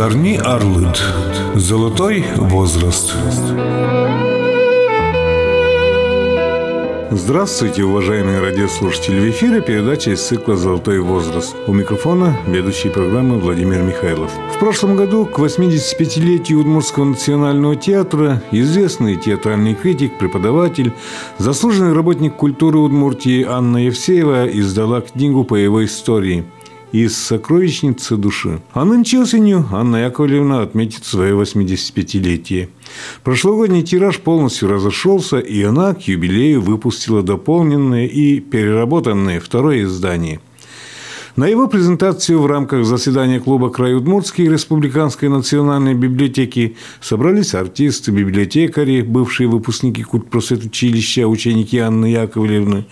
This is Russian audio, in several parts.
Зарни Арлыд. Золотой возраст. Здравствуйте, уважаемые радиослушатели! В эфире передача из цикла «Золотой возраст». У микрофона ведущий программы Владимир Михайлов. В прошлом году к 85-летию Удмуртского национального театра известный театральный критик, преподаватель, заслуженный работник культуры Удмуртии Анна Евсеева издала книгу по его истории – из сокровищницы души. А нынче осенью Анна Яковлевна отметит свое 85-летие. Прошлогодний тираж полностью разошелся, и она к юбилею выпустила дополненное и переработанное второе издание – на его презентацию в рамках заседания клуба «Край Удмуртский» Республиканской национальной библиотеки собрались артисты, библиотекари, бывшие выпускники культпросветучилища, ученики Анны Яковлевны.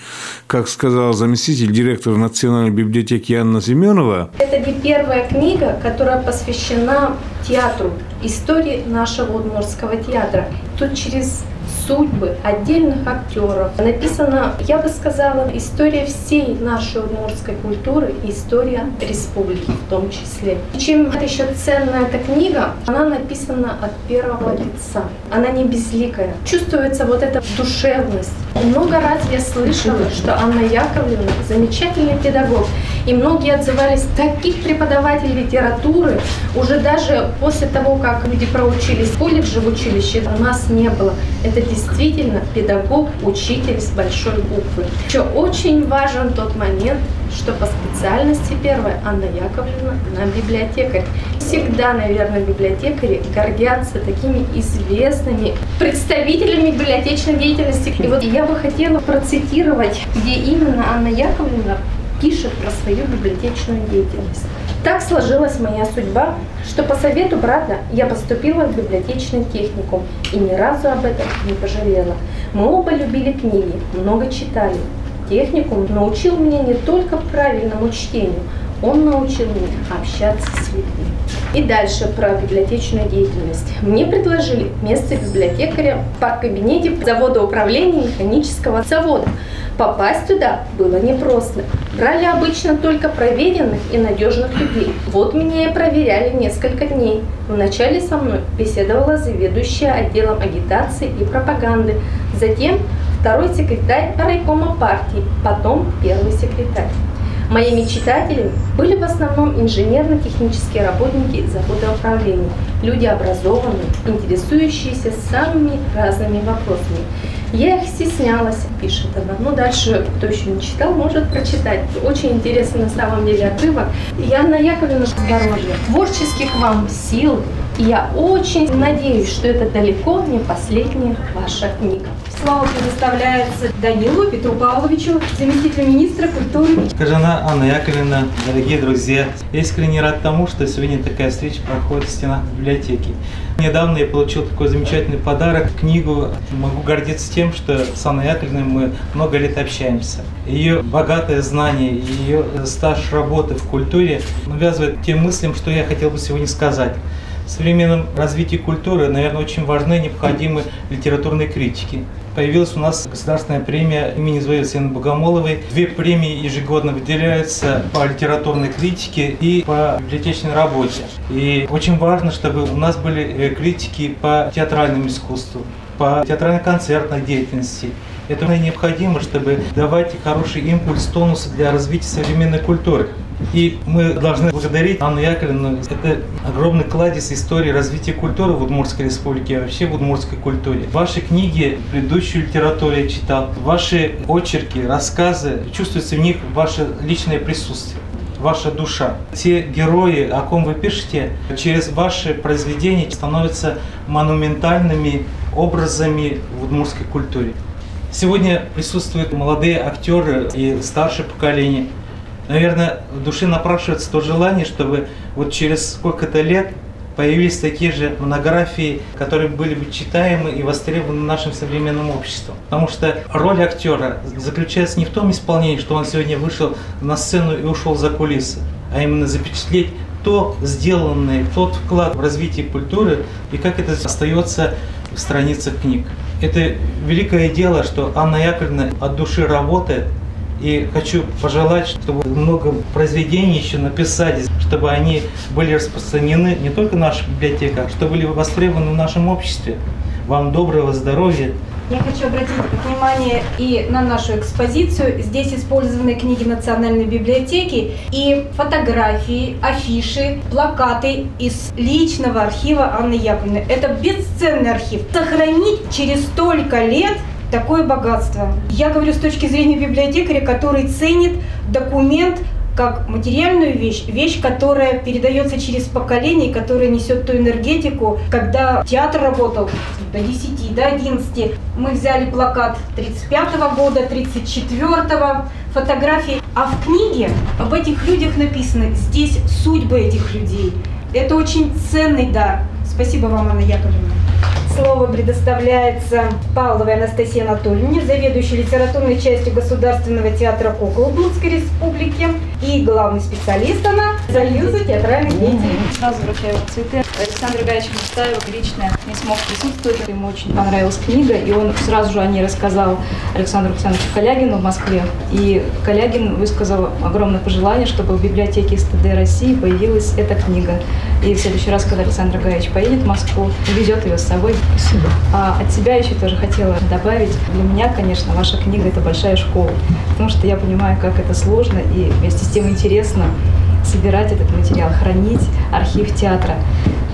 Как сказал заместитель директора Национальной библиотеки Анна Семенова, это не первая книга, которая посвящена театру, истории нашего удмуртского театра. Тут через судьбы отдельных актеров. Написана, я бы сказала, история всей нашей удмуртской культуры история республики в том числе. Чем это еще ценная эта книга, она написана от первого лица. Она не безликая. Чувствуется вот эта душевность. Много раз я слышала, что Анна Яковлевна замечательный педагог. И многие отзывались, таких преподавателей литературы уже даже после того, как люди проучились в колледже, в училище, у нас не было. Это действительно педагог, учитель с большой буквы. Еще очень важен тот момент, что по специальности первая Анна Яковлевна, она библиотекарь. Всегда, наверное, библиотекари гордятся такими известными представителями библиотечной деятельности. И вот я бы хотела процитировать, где именно Анна Яковлевна пишет про свою библиотечную деятельность. Так сложилась моя судьба, что по совету брата я поступила в библиотечный техникум и ни разу об этом не пожалела. Мы оба любили книги, много читали. Техникум научил меня не только правильному чтению, он научил меня общаться с людьми. И дальше про библиотечную деятельность. Мне предложили место библиотекаря по кабинете завода управления механического завода. Попасть туда было непросто. Брали обычно только проверенных и надежных людей. Вот меня и проверяли несколько дней. Вначале со мной беседовала заведующая отделом агитации и пропаганды. Затем второй секретарь райкома партии, потом первый секретарь. Моими читателями были в основном инженерно-технические работники завода управления, люди образованные, интересующиеся самыми разными вопросами. Я их стеснялась, пишет она. Ну, дальше, кто еще не читал, может прочитать. Очень интересный на самом деле отрывок. Яна Яковлевна, здоровья, творческих вам сил. И я очень надеюсь, что это далеко не последняя ваша книга. Слава предоставляется Данилу Петру Павловичу, заместителю министра культуры. Кажана Анна Яковлевна, дорогие друзья, искренне рад тому, что сегодня такая встреча проходит в стенах библиотеки. Недавно я получил такой замечательный подарок, книгу. Могу гордиться тем, что с Анной Яковлевной мы много лет общаемся. Ее богатое знание, ее стаж работы в культуре навязывает тем мыслям, что я хотел бы сегодня сказать. В современном развитии культуры, наверное, очень важны необходимы литературные критики появилась у нас государственная премия имени Зои Богомоловой. Две премии ежегодно выделяются по литературной критике и по библиотечной работе. И очень важно, чтобы у нас были э, критики по театральному искусству, по театрально-концертной деятельности. Это необходимо, чтобы давать хороший импульс, тонус для развития современной культуры. И мы должны благодарить Анну Яковлевну. Это огромный кладезь истории развития культуры в Удмуртской республике, и вообще в удмуртской культуре. Ваши книги, предыдущую литературу я читал, ваши очерки, рассказы, чувствуется в них ваше личное присутствие ваша душа. Те герои, о ком вы пишете, через ваши произведения становятся монументальными образами в удмуртской культуре. Сегодня присутствуют молодые актеры и старшее поколение – наверное, в душе напрашивается то желание, чтобы вот через сколько-то лет появились такие же монографии, которые были бы читаемы и востребованы нашим современным обществом. Потому что роль актера заключается не в том исполнении, что он сегодня вышел на сцену и ушел за кулисы, а именно запечатлеть то сделанное, тот вклад в развитие культуры и как это остается в страницах книг. Это великое дело, что Анна Яковлевна от души работает, И хочу пожелать, чтобы много произведений еще написать, чтобы они были распространены не только в наших библиотеках, чтобы были востребованы в нашем обществе. Вам доброго здоровья, я хочу обратить внимание и на нашу экспозицию. Здесь использованы книги Национальной библиотеки и фотографии, афиши, плакаты из личного архива Анны Яковлевны. Это бесценный архив. Сохранить через столько лет такое богатство. Я говорю с точки зрения библиотекаря, который ценит документ как материальную вещь, вещь, которая передается через поколение, которая несет ту энергетику. Когда театр работал до 10, до 11, мы взяли плакат 35 -го года, 34-го, фотографии. А в книге об этих людях написано здесь судьбы этих людей. Это очень ценный дар. Спасибо вам, Анна Яковлевна. Слово предоставляется Павловой Анастасии Анатольевне, заведующей литературной частью Государственного театра кукол Удмуртской Республики и главный специалист она Союза театральных деятелей. Сразу вручаю цветы. Александр Гаевич Мустаев лично не смог присутствовать. Ему очень понравилась книга, и он сразу же о ней рассказал Александру Александровичу Калягину в Москве. И Калягин высказал огромное пожелание, чтобы в библиотеке СТД России появилась эта книга. И в следующий раз, когда Александр Гаевич поедет в Москву, везет ее с собой. Спасибо. А от себя еще тоже хотела добавить. Для меня, конечно, ваша книга – это большая школа, потому что я понимаю, как это сложно и вместе с тем интересно собирать этот материал, хранить архив театра.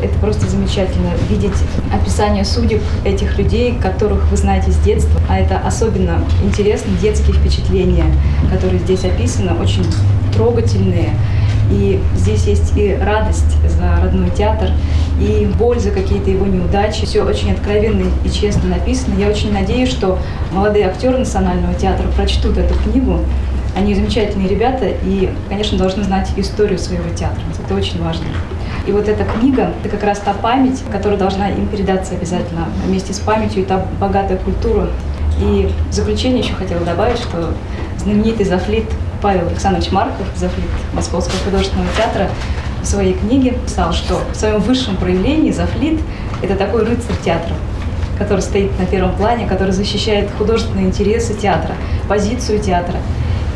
Это просто замечательно видеть описание судеб этих людей, которых вы знаете с детства. А это особенно интересно, детские впечатления, которые здесь описаны, очень трогательные. И здесь есть и радость за родной театр, и боль за какие-то его неудачи. Все очень откровенно и честно написано. Я очень надеюсь, что молодые актеры Национального театра прочтут эту книгу. Они замечательные ребята и, конечно, должны знать историю своего театра. Это очень важно. И вот эта книга – это как раз та память, которая должна им передаться обязательно вместе с памятью и та богатая культура. И в заключение еще хотела добавить, что знаменитый зафлит Павел Александрович Марков, зафлит Московского художественного театра, в своей книге писал, что в своем высшем проявлении Зафлит – это такой рыцарь театра, который стоит на первом плане, который защищает художественные интересы театра, позицию театра.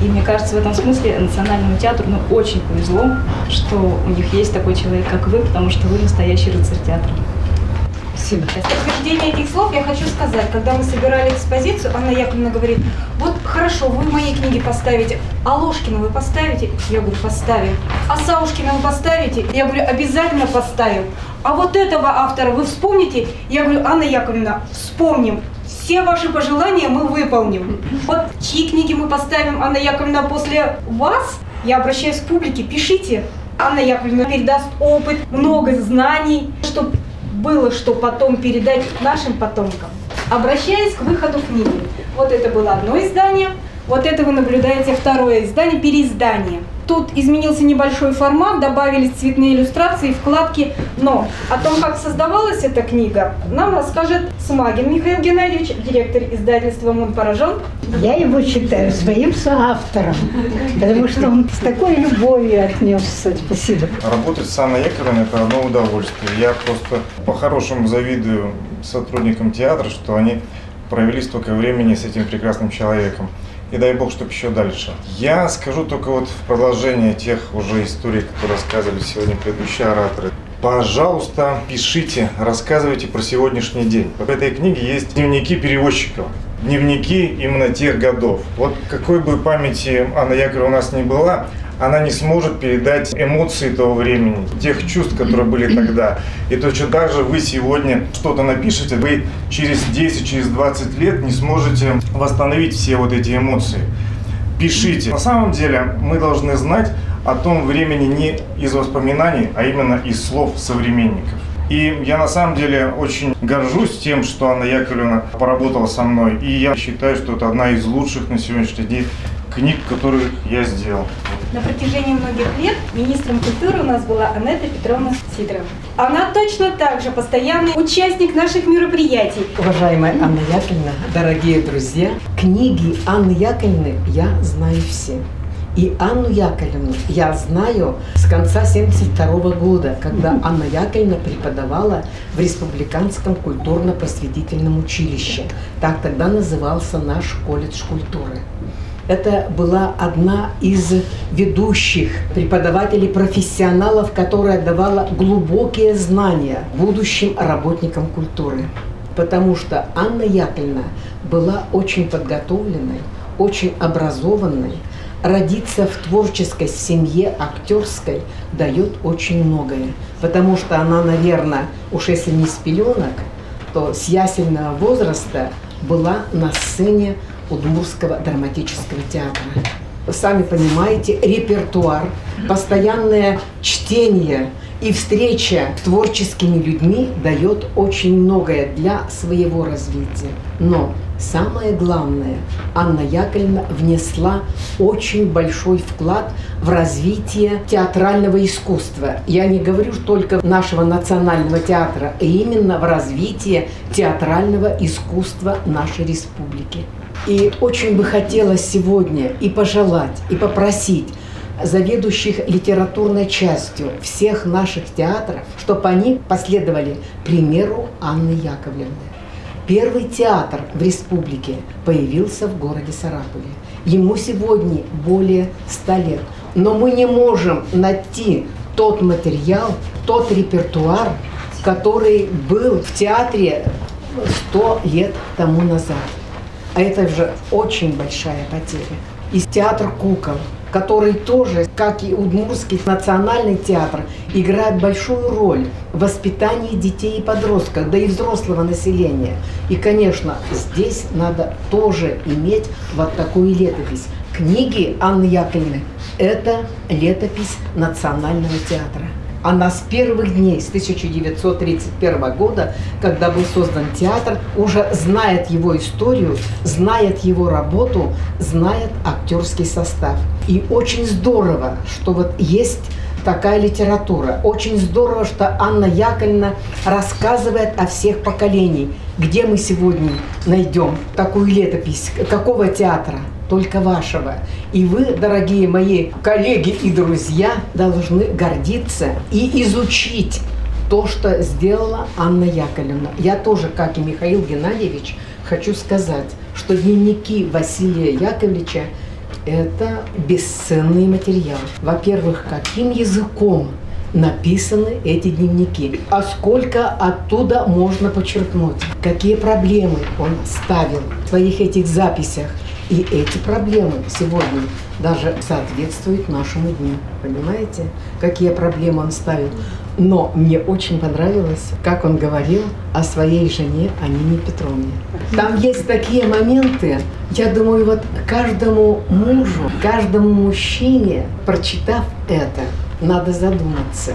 И мне кажется, в этом смысле Национальному театру ну, очень повезло, что у них есть такой человек, как вы, потому что вы настоящий рыцарь театра. Спасибо. В подтверждение этих слов я хочу сказать, когда мы собирали экспозицию, Анна Яковлевна говорит, вот хорошо, вы мои книги поставите, а Ложкина вы поставите? Я говорю, поставим. А Саушкина вы поставите? Я говорю, обязательно поставим. А вот этого автора вы вспомните? Я говорю, Анна Яковлевна, вспомним. Все ваши пожелания мы выполним. Вот чьи книги мы поставим, Анна Яковлевна, после вас? Я обращаюсь к публике, пишите. Анна Яковлевна передаст опыт, много знаний, чтобы было что потом передать нашим потомкам. Обращаясь к выходу книги. Вот это было одно издание, вот это вы наблюдаете второе издание, переиздание. Тут изменился небольшой формат, добавились цветные иллюстрации, вкладки, но о том, как создавалась эта книга, нам расскажет Смагин Михаил Геннадьевич, директор издательства «Монпаражон». Я его считаю своим соавтором, потому что он с такой любовью отнесся. Спасибо. Работать с Анной Яковлевной – это одно удовольствие. Я просто по-хорошему завидую сотрудникам театра, что они провели столько времени с этим прекрасным человеком и дай бог, чтобы еще дальше. Я скажу только вот в продолжение тех уже историй, которые рассказывали сегодня предыдущие ораторы. Пожалуйста, пишите, рассказывайте про сегодняшний день. В этой книге есть дневники перевозчиков дневники именно тех годов. Вот какой бы памяти Анна Якова у нас не была, она не сможет передать эмоции того времени, тех чувств, которые были тогда. И точно так же вы сегодня что-то напишете, вы через 10, через 20 лет не сможете восстановить все вот эти эмоции. Пишите. На самом деле мы должны знать о том времени не из воспоминаний, а именно из слов современников. И я на самом деле очень горжусь тем, что Анна Яковлевна поработала со мной. И я считаю, что это одна из лучших на сегодняшний день книг, которые я сделал. На протяжении многих лет министром культуры у нас была Анетта Петровна Сидорова. Она точно так же постоянный участник наших мероприятий. Уважаемая Анна Яковлевна, дорогие друзья, книги Анны Яковлевны я знаю все. И Анну Яковлевну я знаю с конца 72 года, когда Анна Яковлевна преподавала в Республиканском культурно-просветительном училище. Так тогда назывался наш колледж культуры. Это была одна из ведущих преподавателей, профессионалов, которая давала глубокие знания будущим работникам культуры. Потому что Анна Яковлевна была очень подготовленной, очень образованной, родиться в творческой семье актерской дает очень многое. Потому что она, наверное, уж если не с пеленок, то с ясельного возраста была на сцене Удмурского драматического театра. Сами понимаете, репертуар, постоянное чтение и встреча с творческими людьми дает очень многое для своего развития. Но Самое главное, Анна Яковлевна внесла очень большой вклад в развитие театрального искусства. Я не говорю только нашего национального театра, а именно в развитие театрального искусства нашей республики. И очень бы хотелось сегодня и пожелать, и попросить заведующих литературной частью всех наших театров, чтобы они последовали примеру Анны Яковлевны. Первый театр в республике появился в городе Сарапове. Ему сегодня более ста лет. Но мы не можем найти тот материал, тот репертуар, который был в театре сто лет тому назад. А это уже очень большая потеря. Из театра кукол – который тоже, как и Удмурский национальный театр, играет большую роль в воспитании детей и подростков, да и взрослого населения. И, конечно, здесь надо тоже иметь вот такую летопись. Книги Анны Яковлевны – это летопись национального театра. Она с первых дней, с 1931 года, когда был создан театр, уже знает его историю, знает его работу, знает актерский состав. И очень здорово, что вот есть такая литература. Очень здорово, что Анна Яковлевна рассказывает о всех поколениях. Где мы сегодня найдем такую летопись? Какого театра? Только вашего. И вы, дорогие мои коллеги и друзья, должны гордиться и изучить то, что сделала Анна Яковлевна. Я тоже, как и Михаил Геннадьевич, хочу сказать, что дневники Василия Яковлевича это бесценный материал. Во-первых, каким языком написаны эти дневники, а сколько оттуда можно подчеркнуть, какие проблемы он ставил в своих этих записях. И эти проблемы сегодня даже соответствуют нашему дню. Понимаете, какие проблемы он ставил? Но мне очень понравилось, как он говорил о своей жене Анине Петровне. Там есть такие моменты, я думаю, вот каждому мужу, каждому мужчине, прочитав это, надо задуматься.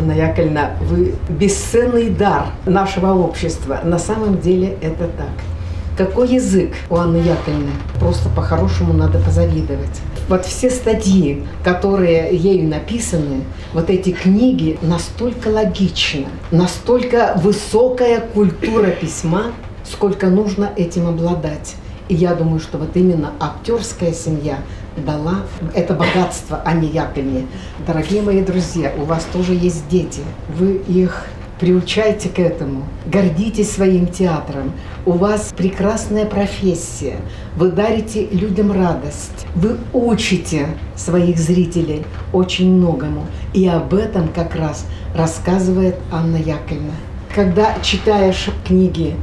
Анна Яковлевна, вы бесценный дар нашего общества. На самом деле это так. Какой язык у Анны Яковлевны? Просто по-хорошему надо позавидовать. Вот все статьи, которые ею написаны, вот эти книги настолько логичны, настолько высокая культура письма, сколько нужно этим обладать. И я думаю, что вот именно актерская семья дала это богатство Анне Яковлевне. Дорогие мои друзья, у вас тоже есть дети. Вы их приучайте к этому, гордитесь своим театром. У вас прекрасная профессия, вы дарите людям радость, вы учите своих зрителей очень многому. И об этом как раз рассказывает Анна Яковлевна. Когда читаешь книги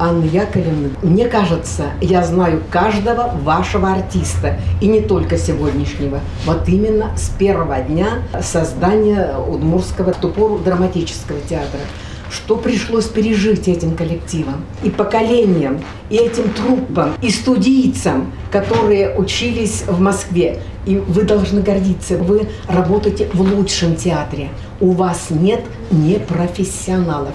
Анны Яковлевны, мне кажется, я знаю каждого вашего артиста, и не только сегодняшнего. Вот именно с первого дня создания Удмурского тупору драматического театра что пришлось пережить этим коллективам и поколениям, и этим труппам, и студийцам, которые учились в Москве. И вы должны гордиться, вы работаете в лучшем театре. У вас нет непрофессионалов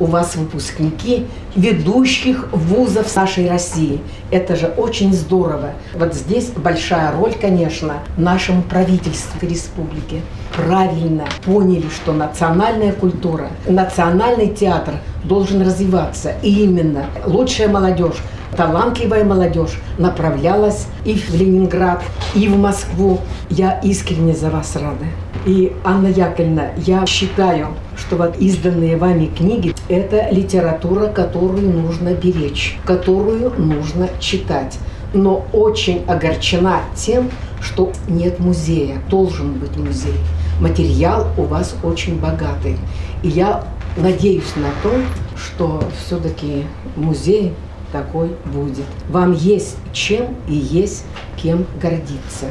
у вас выпускники ведущих вузов нашей России. Это же очень здорово. Вот здесь большая роль, конечно, нашему правительству республики. Правильно поняли, что национальная культура, национальный театр должен развиваться. И именно лучшая молодежь талантливая молодежь направлялась и в Ленинград, и в Москву. Я искренне за вас рада. И, Анна Яковлевна, я считаю, что вот изданные вами книги – это литература, которую нужно беречь, которую нужно читать. но очень огорчена тем, что нет музея. Должен быть музей. Материал у вас очень богатый. И я надеюсь на то, что все-таки музей такой будет. Вам есть чем и есть кем гордиться.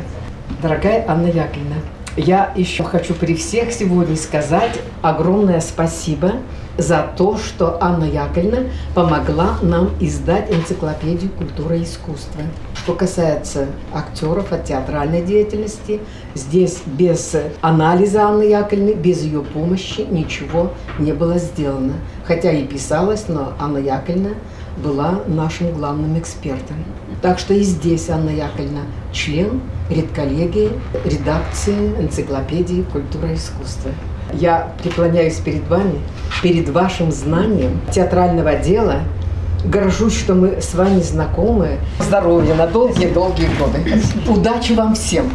Дорогая Анна Яковлевна, я еще хочу при всех сегодня сказать огромное спасибо за то, что Анна Яковлевна помогла нам издать энциклопедию культуры и искусства. Что касается актеров от театральной деятельности, здесь без анализа Анны Яковлевны, без ее помощи ничего не было сделано. Хотя и писалось, но Анна Яковлевна была нашим главным экспертом. Так что и здесь Анна Яковлевна член редколлегии, редакции энциклопедии «Культура и искусство». Я преклоняюсь перед вами, перед вашим знанием театрального дела. Горжусь, что мы с вами знакомы. Здоровья на долгие-долгие годы. Удачи вам всем!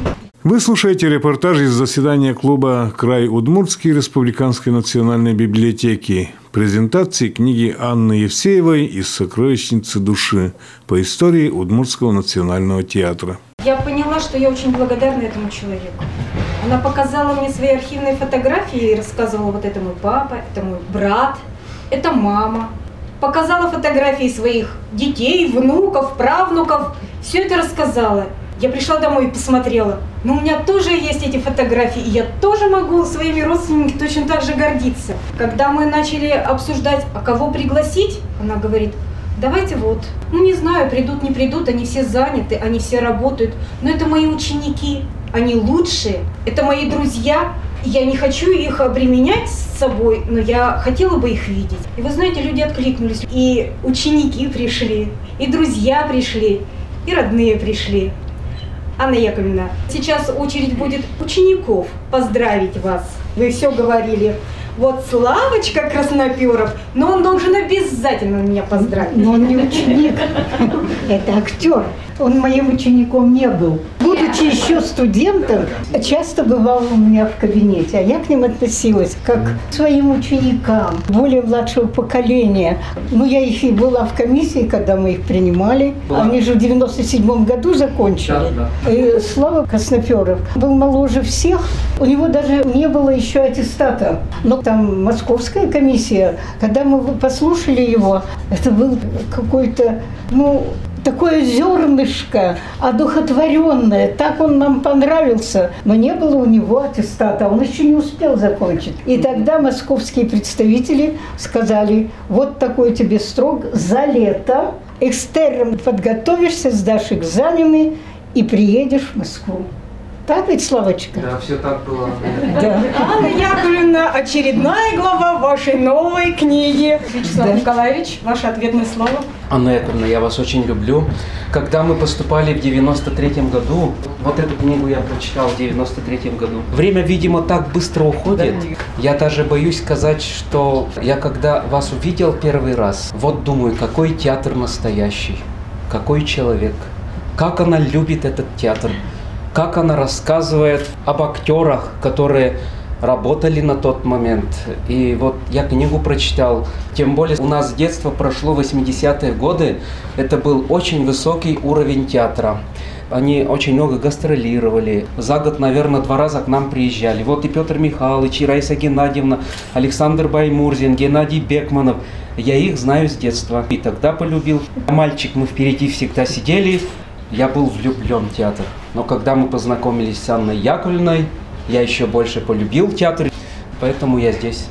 Вы слушаете репортаж из заседания клуба «Край Удмуртский» Республиканской национальной библиотеки. Презентации книги Анны Евсеевой из «Сокровищницы души» по истории Удмуртского национального театра. Я поняла, что я очень благодарна этому человеку. Она показала мне свои архивные фотографии и рассказывала, вот это мой папа, это мой брат, это мама. Показала фотографии своих детей, внуков, правнуков. Все это рассказала. Я пришла домой и посмотрела. Но у меня тоже есть эти фотографии, и я тоже могу своими родственниками точно так же гордиться. Когда мы начали обсуждать, а кого пригласить, она говорит, давайте вот. Ну не знаю, придут, не придут, они все заняты, они все работают. Но это мои ученики, они лучшие, это мои друзья. Я не хочу их обременять с собой, но я хотела бы их видеть. И вы знаете, люди откликнулись. И ученики пришли, и друзья пришли, и родные пришли. Анна Яковлевна, сейчас очередь будет учеников поздравить вас. Вы все говорили. Вот Славочка Красноперов, но он должен обязательно меня поздравить. Но он не ученик, это актер. Он моим учеником не был. Будучи еще студентом, часто бывал у меня в кабинете, а я к ним относилась как к своим ученикам, более младшего поколения. Ну, я их и была в комиссии, когда мы их принимали. Они же в 97 году закончили. И Слава Красноперов был моложе всех. У него даже не было еще аттестата. Но там московская комиссия, когда мы послушали его, это был какой-то, ну, такое зернышко одухотворенное. Так он нам понравился. Но не было у него аттестата. Он еще не успел закончить. И тогда московские представители сказали, вот такой тебе строк за лето. Экстерном подготовишься, сдашь экзамены и приедешь в Москву. Так ведь, Славочка? Да, все так было. Да. Анна Яковлевна, очередная глава вашей новой книги. Вячеслав Да. Николаевич, ваше ответное слово. Анна Яковлевна, я вас очень люблю. Когда мы поступали в 93 году, вот эту книгу я прочитал в 93 году. Время, видимо, так быстро уходит. Я даже боюсь сказать, что я когда вас увидел первый раз, вот думаю, какой театр настоящий, какой человек, как она любит этот театр, как она рассказывает об актерах, которые работали на тот момент. И вот я книгу прочитал. Тем более у нас с детства прошло 80-е годы. Это был очень высокий уровень театра. Они очень много гастролировали. За год, наверное, два раза к нам приезжали. Вот и Петр Михайлович, и Раиса Геннадьевна, Александр Баймурзин, Геннадий Бекманов. Я их знаю с детства. И тогда полюбил. Мальчик, мы впереди всегда сидели. Я был влюблен в театр. Но когда мы познакомились с Анной Яковлевной, я еще больше полюбил театр, поэтому я здесь.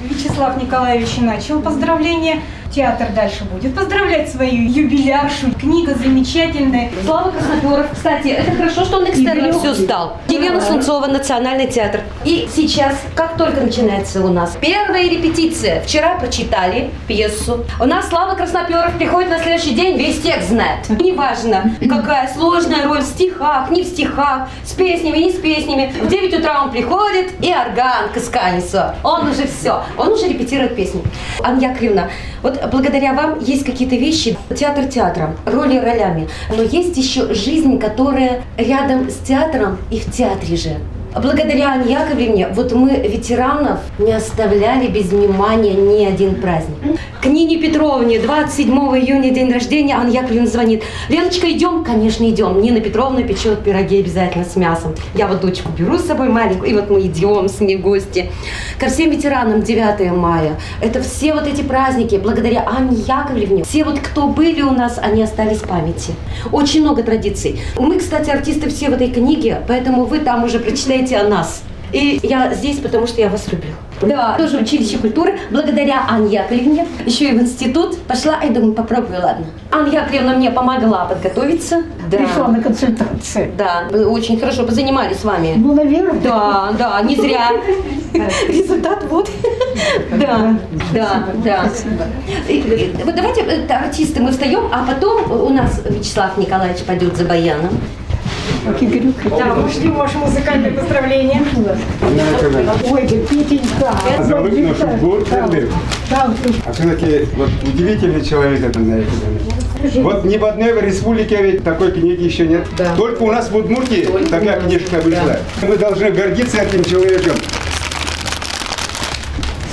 Вячеслав Николаевич начал поздравление. Театр дальше будет поздравлять свою юбиляршу. Книга замечательная. Слава Красноперов. Кстати, это хорошо, что он экстерном все стал. Елена Сунцова, Национальный театр. И сейчас, как только начинается у нас первая репетиция, вчера прочитали пьесу. У нас Слава Красноперов приходит на следующий день, весь текст знает. Неважно, какая сложная роль в стихах, не в стихах, с песнями, не с песнями. В 9 утра он приходит, и орган касканится. Он уже все, он уже репетирует песни. Анна Яковлевна, вот благодаря вам есть какие-то вещи, театр театром, роли ролями, но есть еще жизнь, которая рядом с театром и в театре же. Благодаря Анне Яковлевне, вот мы ветеранов не оставляли без внимания ни один праздник. К Нине Петровне 27 июня день рождения Анна Яковлевна звонит. Леночка, идем? Конечно, идем. Нина Петровна печет пироги обязательно с мясом. Я вот дочку беру с собой маленькую, и вот мы идем с ней в гости. Ко всем ветеранам 9 мая. Это все вот эти праздники, благодаря Анне Яковлевне. Все вот, кто были у нас, они остались в памяти. Очень много традиций. Мы, кстати, артисты все в этой книге, поэтому вы там уже прочитаете о нас. И я здесь, потому что я вас люблю. Да, тоже училище культуры. Благодаря Анне Яковлевне. Еще и в институт пошла, и думаю, попробую, ладно. Анна Яковлевна мне помогла подготовиться. Да. Пришла на консультации. Да, вы очень хорошо позанимались с вами. Ну, наверное. Да, да, не зря. Результат вот. Да, да, да. И- Вот давайте, э, артисты, мы встаем, а потом у нас Вячеслав Николаевич пойдет за баяном. Да, мы ждем ваше музыкальное поздравление. Ой, да Петенька. Зовут нашу там, А все-таки вот удивительный человек это, знаете. Вот ни в одной республике ведь такой книги еще нет. Только у нас в Удмуртии такая книжка вышла. Мы должны гордиться этим человеком.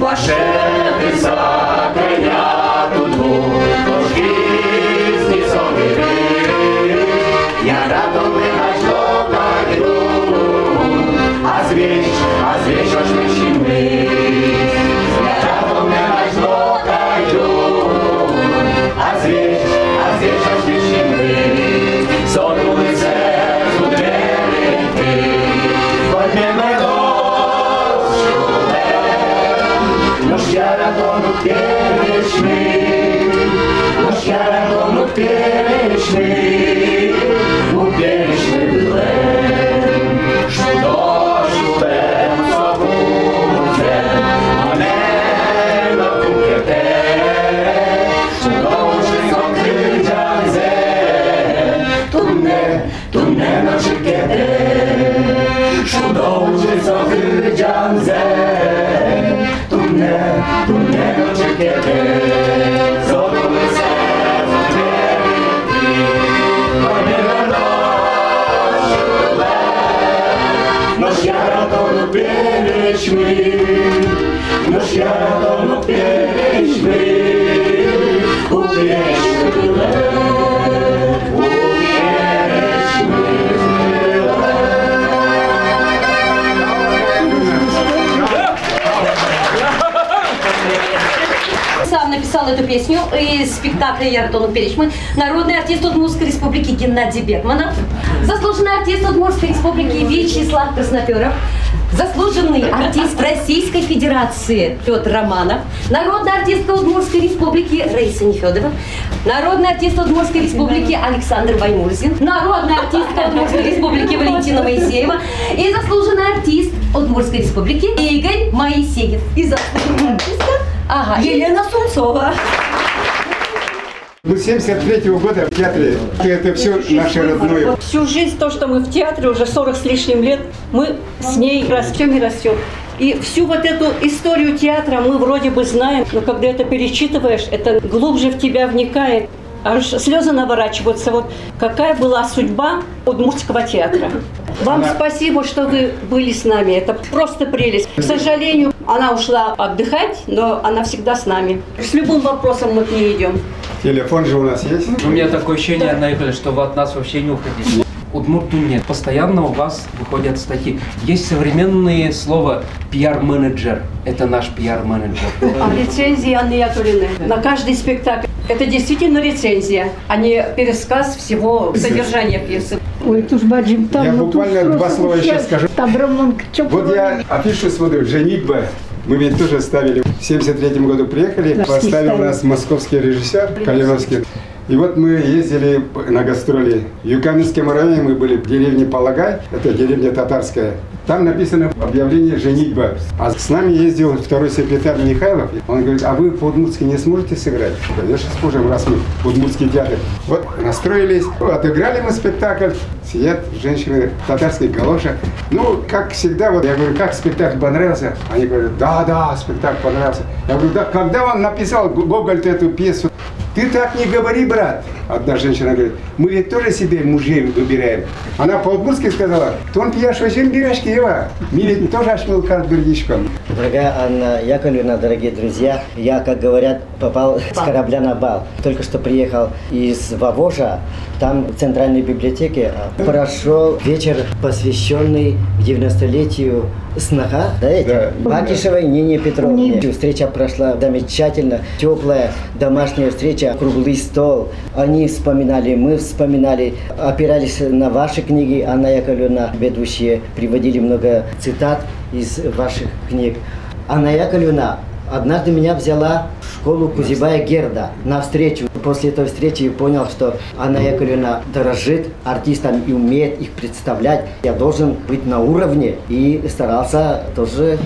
Ваше гезאַגען האט דו, צו גיי אין די סכונע. איך גאָט מען האָט געהויבן, אז וויש, א וויש אש из спектакля «Яртон Перечмы». Народный артист Удмуртской республики Геннадий Бекманов. Заслуженный артист Удмуртской республики Вячеслав Красноперов. Заслуженный артист Российской Федерации Петр Романов. Народная артистка Удмуртской республики Раиса Нефедова. Народный артист Удмуртской республики Александр Баймурзин. Народная артистка Удмуртской республики Валентина Моисеева. И заслуженный артист Удмуртской республики Игорь Моисеев. И заслуженная артистка Ага, Елена Сунцова. Мы с 73 года в театре. Это все наше родное. Всю жизнь то, что мы в театре, уже 40 с лишним лет, мы с ней растем и растем. И всю вот эту историю театра мы вроде бы знаем, но когда это перечитываешь, это глубже в тебя вникает. Аж слезы наворачиваются. Вот какая была судьба Удмуртского театра. Вам спасибо, что вы были с нами. Это просто прелесть. К сожалению, она ушла отдыхать, но она всегда с нами. С любым вопросом мы к ней идем. Телефон же у нас есть. У меня такое ощущение, Яковлевна, что вы от нас вообще не уходите. Удмурту нет. Постоянно у вас выходят статьи. Есть современные слова пиар-менеджер. Это наш пиар-менеджер. А рецензии Анны Яковлевны на каждый спектакль. Это действительно рецензия, а не пересказ всего содержания пьесы. Ой, ж баджим там. Я буквально тут два слова еще сейчас скажу. Там. Вот я афишу смотрю, «Женитьба». Мы ведь тоже ставили. В 73 году приехали, Да, поставил нас московский режиссер Калиновский. И вот мы ездили на гастроли. В Юкаминском районе мы были в деревне Полагай, это деревня татарская. Там написано объявление «Женитьба». А с нами ездил второй секретарь Михайлов. Он говорит, а вы по-удмуртски не сможете сыграть? Конечно, сможем, раз мы удмуртский театр. Вот настроились, отыграли мы спектакль. Сидят женщины в татарских галошах. Ну, как всегда, вот я говорю, как спектакль понравился? Они говорят, да, да, спектакль понравился. Я говорю, да, когда он написал Гоголь эту пьесу? Ты так не говори, брат. Одна женщина говорит, мы ведь тоже себе мужей выбираем. Она по-удмуртски сказала, тон пьяш очень бирашки его. Мы ведь тоже ашмил карт бердичком. Дорогая Анна Яковлевна, дорогие друзья, я, как говорят, попал с корабля на бал. Только что приехал из Вавожа, там в Центральной библиотеке а, прошел вечер, посвященный 90-летию сноха, да, эти? Да. Бакишевой Нине Петровне. Встреча прошла замечательно, теплая домашняя встреча, круглый стол. Они вспоминали, мы вспоминали, опирались на ваши книги, Анна Яковлевна, ведущие, приводили много цитат из ваших книг. Анна Яковлевна однажды меня взяла в школу Кузибая Герда на встречу. После этой встречи я понял, что Анна Яковлевна дорожит артистам и умеет их представлять. Я должен быть на уровне и старался тоже.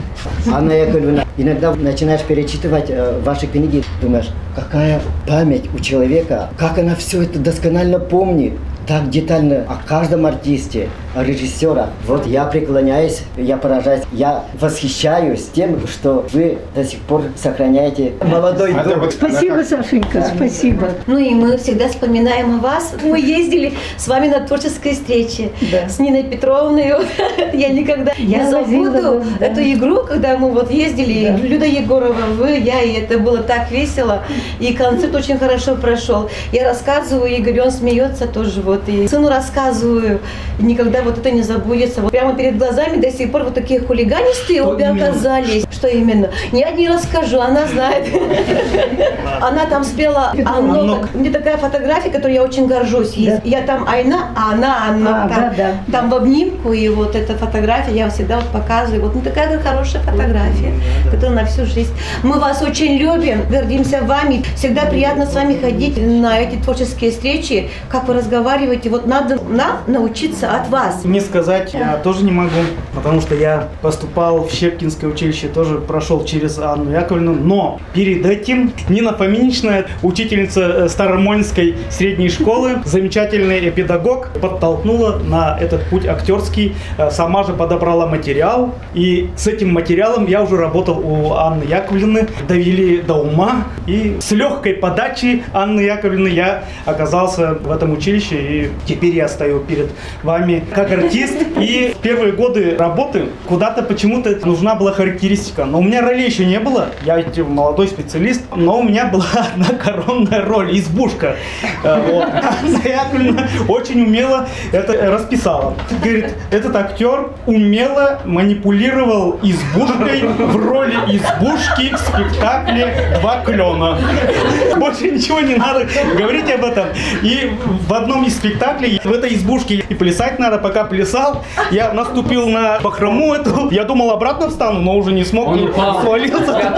Анна Яковлевна, иногда начинаешь перечитывать э, ваши книги, думаешь, какая память у человека, как она все это досконально помнит так детально о каждом артисте, о режиссерах. Вот я преклоняюсь, я поражаюсь, я восхищаюсь тем, что вы до сих пор сохраняете молодой дух. вот Спасибо, Сашенька, спасибо. Ну и мы всегда вспоминаем о вас. Мы ездили с вами на творческой встрече Да. с Ниной Петровной. Я никогда Я не забуду вас, да. эту игру, когда мы вот ездили, Да. Люда Егорова, вы, я, и это было так весело. И концерт очень хорошо прошел. Я рассказываю, Игорь, он смеется тоже вот. И сыну рассказываю, никогда вот это не забудется. Вот прямо перед глазами до сих пор вот такие хулиганистые обе оказались. Что именно? Я не расскажу, она знает. Она там спела «Анно». У меня такая фотография, которой я очень горжусь. Я там Айна, а она Анна. А, там в обнимку, и вот эта фотография я всегда вот показываю. Вот ну, такая хорошая фотография, которая на всю жизнь. Мы вас очень любим, гордимся вами. Всегда приятно с вами ходить на эти творческие встречи. Как вы разговариваете, вот надо нам научиться от вас. Не сказать я тоже не могу, потому что я поступал в Щепкинское училище, тоже прошел через Анну Яковлевну. Но перед этим Нина Фоминична, учительница э, Старомольнской средней школы, замечательный педагог, подтолкнула на этот путь актерский. Э, Сама же подобрала материал. И с этим материалом я уже работал у Анны Яковлевны. Довели до ума. И с легкой подачи Анны Яковлевны я оказался в этом училище. И теперь я стою перед вами как артист. И в первые годы работы куда-то почему-то нужна была характеристика. Но у меня роли еще не было. Я ведь молодой специалист. Но у меня была одна коронная роль. Избушка. Э, вот. Яковлевна очень умело это расписала. Говорит, этот актер умело манипулировал избушкой в роли избушки в спектакле «Два клена». Больше ничего не надо говорить об этом. И в одном из спектаклей в этой избушке и плясать надо, пока плясал, я наступил на бахрому эту. Я думал, обратно встану, но уже не смог. и свалился,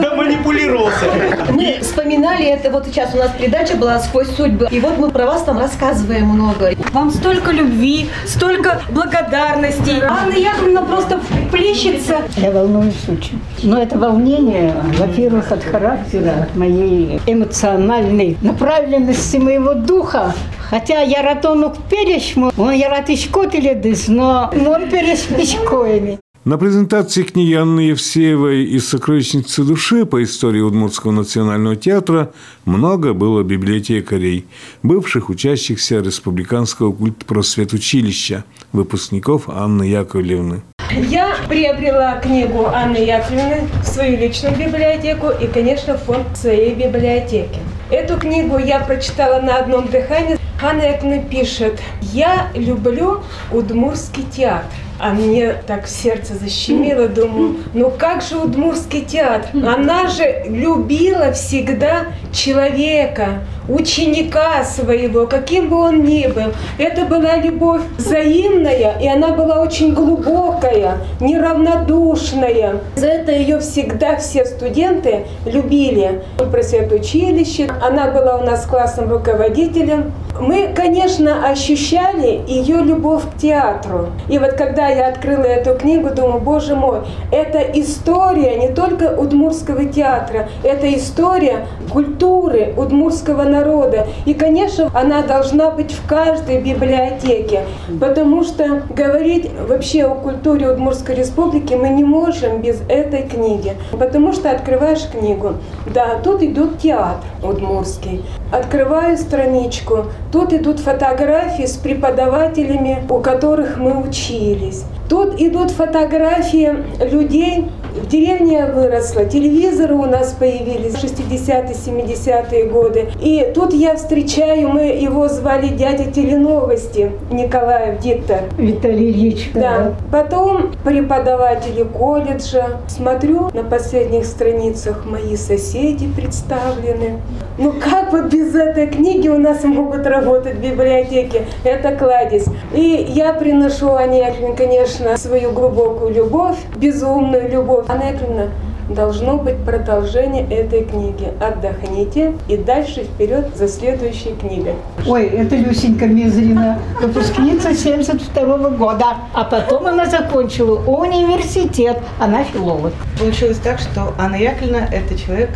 доманипулировался. Мы вспоминали это, вот сейчас у нас передача была «Сквозь судьбы», и вот мы про вас там рассказываем много. Вам столько любви, столько благодарности. Анна Яковлевна просто плещется. Я волнуюсь очень. Но это волнение, во-первых, от характера, от моей эмоциональной направленности моего духа. Хотя я ратону перешму, он я ратишкотеледыс, но он переспичкоями. На презентации книги Анны Евсеевой из «Сокровищницы души» по истории Удмуртского национального театра много было библиотекарей, бывших учащихся Республиканского культпросветучилища, выпускников Анны Яковлевны. Я приобрела книгу Анны Яковлевны в свою личную библиотеку и, конечно, фонд своей библиотеки. Эту книгу я прочитала на одном дыхании. Анна Яковлевна пишет, я люблю Удмурский театр. А мне так сердце защемило, думаю, ну как же Удмурский театр? Она же любила всегда человека, ученика своего, каким бы он ни был. Это была любовь взаимная, и она была очень глубокая, неравнодушная. За это ее всегда все студенты любили. Просветучилище, она была у нас классным руководителем. Мы, конечно, ощущали ее любовь к театру. И вот когда я открыла эту книгу, думаю, боже мой, это история не только Удмурского театра, это история культуры удмурского народа. И, конечно, она должна быть в каждой библиотеке, потому что говорить вообще о культуре Удмурской республики мы не можем без этой книги. Потому что открываешь книгу, да, тут идет театр удмурский. Открываю страничку, тут идут фотографии с преподавателями, у которых мы учились. Тут идут фотографии людей, в деревне я выросла, телевизоры у нас появились в 60-е, 70-е годы. И тут я встречаю, мы его звали дядя Теленовости, Николаев диктор. Виталий Ильич. Да. да. Потом преподаватели колледжа. Смотрю, на последних страницах мои соседи представлены. Ну как вот без этой книги у нас могут работать библиотеки? Это кладезь. И я приношу Ане конечно, свою глубокую любовь, безумную любовь. Анна Яковлевна, должно быть продолжение этой книги. Отдохните и дальше вперед за следующей книгой. Ой, это Люсенька Мизрина, выпускница 72 -го года. А потом она закончила университет. Она филолог. Получилось так, что Анна Яковлевна – это человек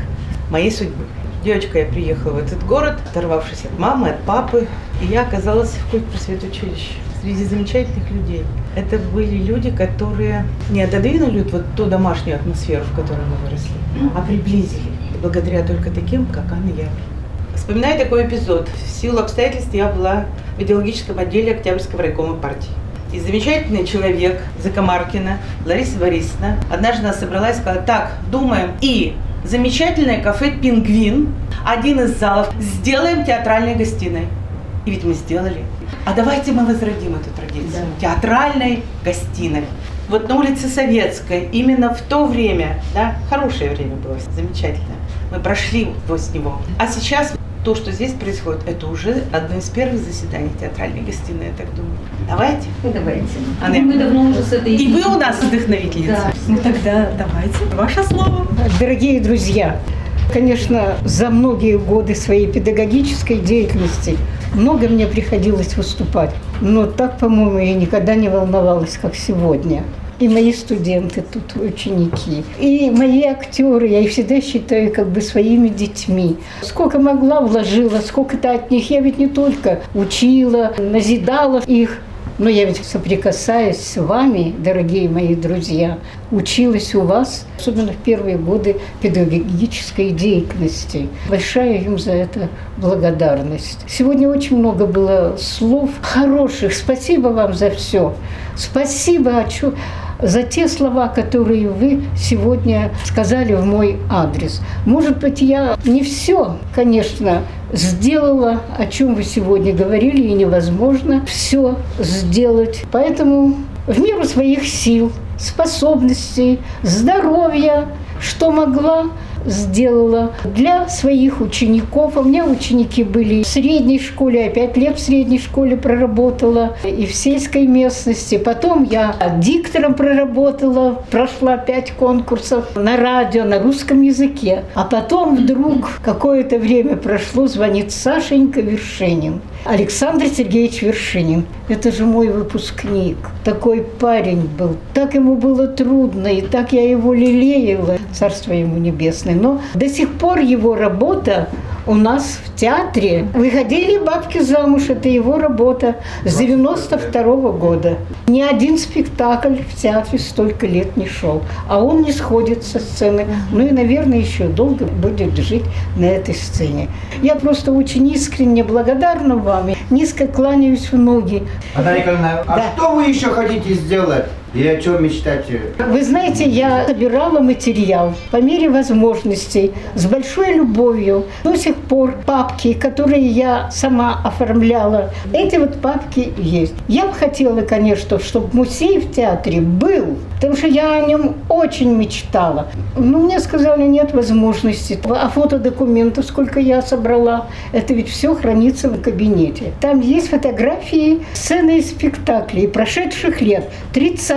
моей судьбы. Девочка, я приехала в этот город, оторвавшись от мамы, от папы, и я оказалась в культ просветучилище среди замечательных людей. Это были люди, которые не отодвинули вот ту домашнюю атмосферу, в которой мы выросли, а приблизили. Благодаря только таким, как Анна Яковлевна. Вспоминаю такой эпизод. В силу обстоятельств я была в идеологическом отделе Октябрьского райкома партии. И замечательный человек Закомаркина, Лариса Борисовна, однажды нас собралась и сказала, так, думаем, и замечательное кафе «Пингвин», один из залов, сделаем театральной гостиной. И ведь мы сделали. А давайте мы возродим эту традицию да. театральной гостиной. Вот на улице Советской, именно в то время, да, хорошее время было, замечательно. Мы прошли сквозь него. А сейчас то, что здесь происходит, это уже одно из первых заседаний театральной гостиной, я так думаю. Давайте. Ну, давайте. Анна, мы давно уже с этой... И вы у нас вдохновительница. Да. Ну тогда давайте. Ваше слово. Дорогие друзья, конечно, за многие годы своей педагогической деятельности много мне приходилось выступать. Но так, по-моему, я никогда не волновалась, как сегодня. И мои студенты тут, ученики, и мои актеры, я их всегда считаю как бы своими детьми. Сколько могла, вложила, сколько-то от них. Я ведь не только учила, назидала их, но я ведь соприкасаясь с вами, дорогие мои друзья, училась у вас, особенно в первые годы педагогической деятельности. Большая им за это благодарность. Сегодня очень много было слов хороших. Спасибо вам за все. Спасибо за те слова, которые вы сегодня сказали в мой адрес. Может быть, я не все, конечно, сделала, о чем вы сегодня говорили, и невозможно все сделать. Поэтому в меру своих сил, способностей, здоровья, что могла, сделала для своих учеников. У меня ученики были в средней школе, я пять лет в средней школе проработала и в сельской местности. Потом я диктором проработала, прошла пять конкурсов на радио, на русском языке. А потом вдруг какое-то время прошло, звонит Сашенька Вершинин. Александр Сергеевич Вершинин. Это же мой выпускник. Такой парень был. Так ему было трудно, и так я его лелеяла. Царство ему небесное. Но до сих пор его работа у нас в театре выходили бабки замуж, это его работа с 92 -го года. Ни один спектакль в театре столько лет не шел, а он не сходит со сцены. Ну и, наверное, еще долго будет жить на этой сцене. Я просто очень искренне благодарна вам, низко кланяюсь в ноги. Анна Николаевна, а да. что вы еще хотите сделать? И о чем мечтаете? Вы знаете, я собирала материал по мере возможностей, с большой любовью. До сих пор папки, которые я сама оформляла. Эти вот папки есть. Я бы хотела, конечно, чтобы музей в театре был, потому что я о нем очень мечтала. Но мне сказали, нет возможности. А фотодокументов, сколько я собрала, это ведь все хранится в кабинете. Там есть фотографии, сцены из спектаклей прошедших лет,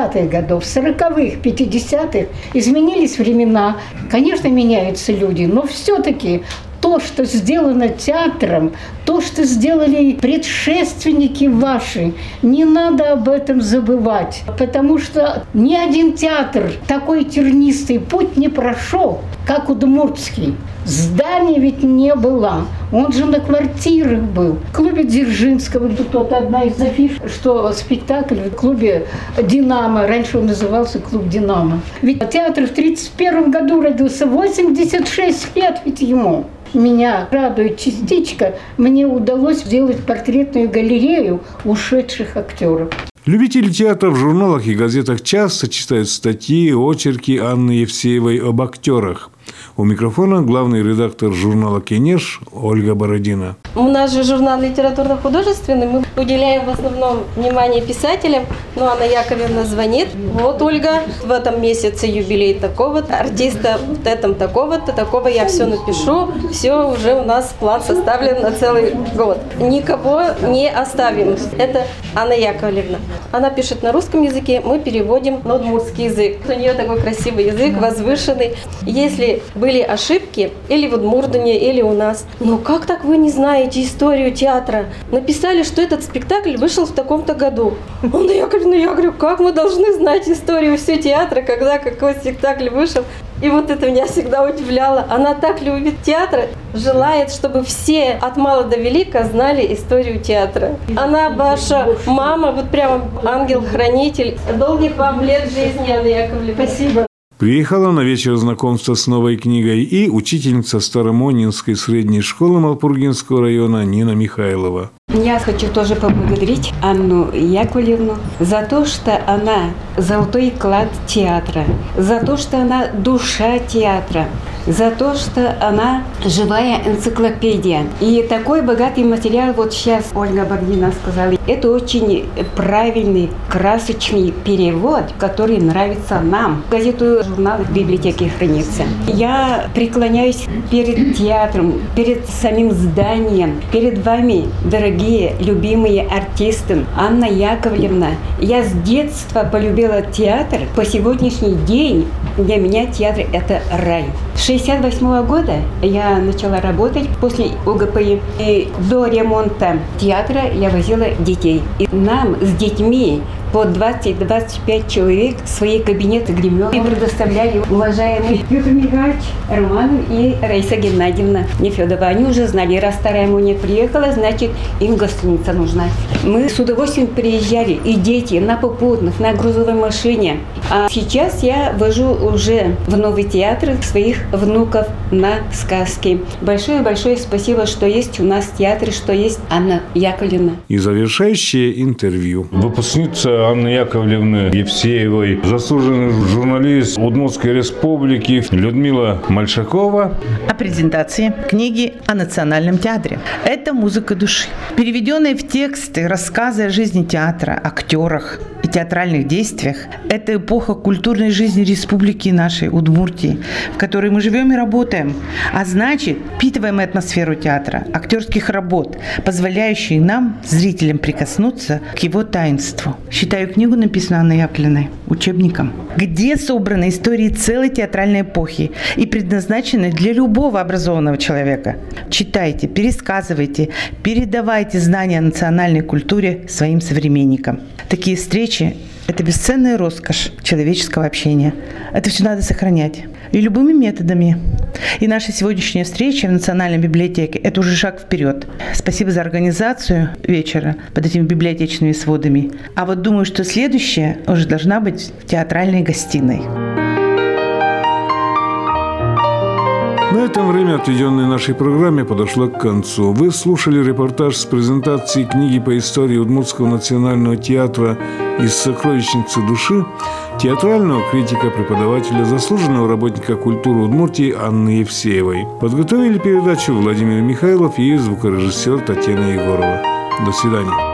30-х годов, 40-х, 50-х. Изменились времена. Конечно, меняются люди, но все-таки то, что сделано театром, то, что сделали предшественники ваши, не надо об этом забывать, потому что ни один театр такой тернистый путь не прошел, как Удмуртский. Здания ведь не было. Он же на квартирах был. В клубе Дзержинского, тут одна из афиш, что спектакль в клубе «Динамо», раньше он назывался клуб «Динамо». Ведь театр в 1931 году родился, 86 лет ведь ему меня радует частичка, мне удалось сделать портретную галерею ушедших актеров. Любители театра в журналах и газетах часто читают статьи, очерки Анны Евсеевой об актерах. У микрофона главный редактор журнала «Кенеш» Ольга Бородина. У нас же журнал литературно-художественный. Мы уделяем в основном внимание писателям. Но Анна Яковлевна звонит. Вот, Ольга, в этом месяце юбилей такого-то, артиста в этом такого-то, такого я все напишу. Все уже у нас план составлен на целый год. Никого не оставим. Это Анна Яковлевна. Она пишет на русском языке, мы переводим на удмуртский язык. У нее такой красивый язык, возвышенный. Если были ошибки или в Удмурдане, или у нас, но как так вы не знаете историю театра? Написали, что этот спектакль вышел в таком-то году. Анна Яковлевна, я говорю, как мы должны знать историю всего театра, когда какой спектакль вышел? И вот это меня всегда удивляло. Она так любит театр, желает, чтобы все от мала до велика знали историю театра. Она ваша мама, вот прямо ангел-хранитель. Долгих вам лет жизни, Анна Яковлевна. Спасибо. Приехала на вечер знакомства с новой книгой и учительница Старомонинской средней школы Малпургинского района Нина Михайлова. Я хочу тоже поблагодарить Анну Яковлевну за то, что она золотой клад театра, за то, что она душа театра, за то, что она живая энциклопедия. И такой богатый материал, вот сейчас Ольга Богдина сказала, это очень правильный, красочный перевод, который нравится нам. Газету журнал в библиотеке хранится. Я преклоняюсь перед театром, перед самим зданием, перед вами, дорогие, любимые артисты. Анна Яковлевна, я с детства полюбила театр. По сегодняшний день для меня театр – это рай. С 68 года я начала работать после ОГПИ. И до ремонта театра я возила детей. И нам с детьми по 20-25 человек в свои кабинеты гример и предоставляли уважаемый Петр Михайлович Романов и Раиса Геннадьевна Нефедова. Они уже знали, раз старая не приехала, значит, им гостиница нужна. Мы с удовольствием приезжали, и дети на попутных, на грузовой машине. А сейчас я вожу уже в новый театр своих внуков на сказки. Большое-большое спасибо, что есть у нас театр, что есть Анна Яковлевна. И завершающее интервью. Выпускница Анны Яковлевны Евсеевой, заслуженный журналист Удмуртской республики Людмила Мальшакова. О презентации книги о национальном театре. Это музыка души. Переведенные в тексты рассказы о жизни театра, актерах и театральных действиях, это эпоха культурной жизни республики нашей, Удмуртии, в которой мы живем и работаем. А значит, впитываем атмосферу театра, актерских работ, позволяющие нам, зрителям, прикоснуться к его таинству. Считаю книгу, написанную Анной Яковлевной, учебником, где собраны истории целой театральной эпохи и предназначены для любого образованного человека. Читайте, пересказывайте, передавайте знания о национальной культуре своим современникам. Такие встречи – это бесценная роскошь человеческого общения. Это все надо сохранять. И любыми методами. И наша сегодняшняя встреча в Национальной библиотеке – это уже шаг вперед. Спасибо за организацию вечера под этими библиотечными сводами. А вот думаю, что следующее уже должна быть в театральной гостиной. На этом время, отведенное нашей программе, подошло к концу. Вы слушали репортаж с презентации книги по истории Удмуртского национального театра из «Сокровищницы души» театрального критика, преподавателя, заслуженного работника культуры Удмуртии Анны Евсеевой. Подготовили передачу Владимир Михайлов и звукорежиссер Татьяна Егорова. До свидания.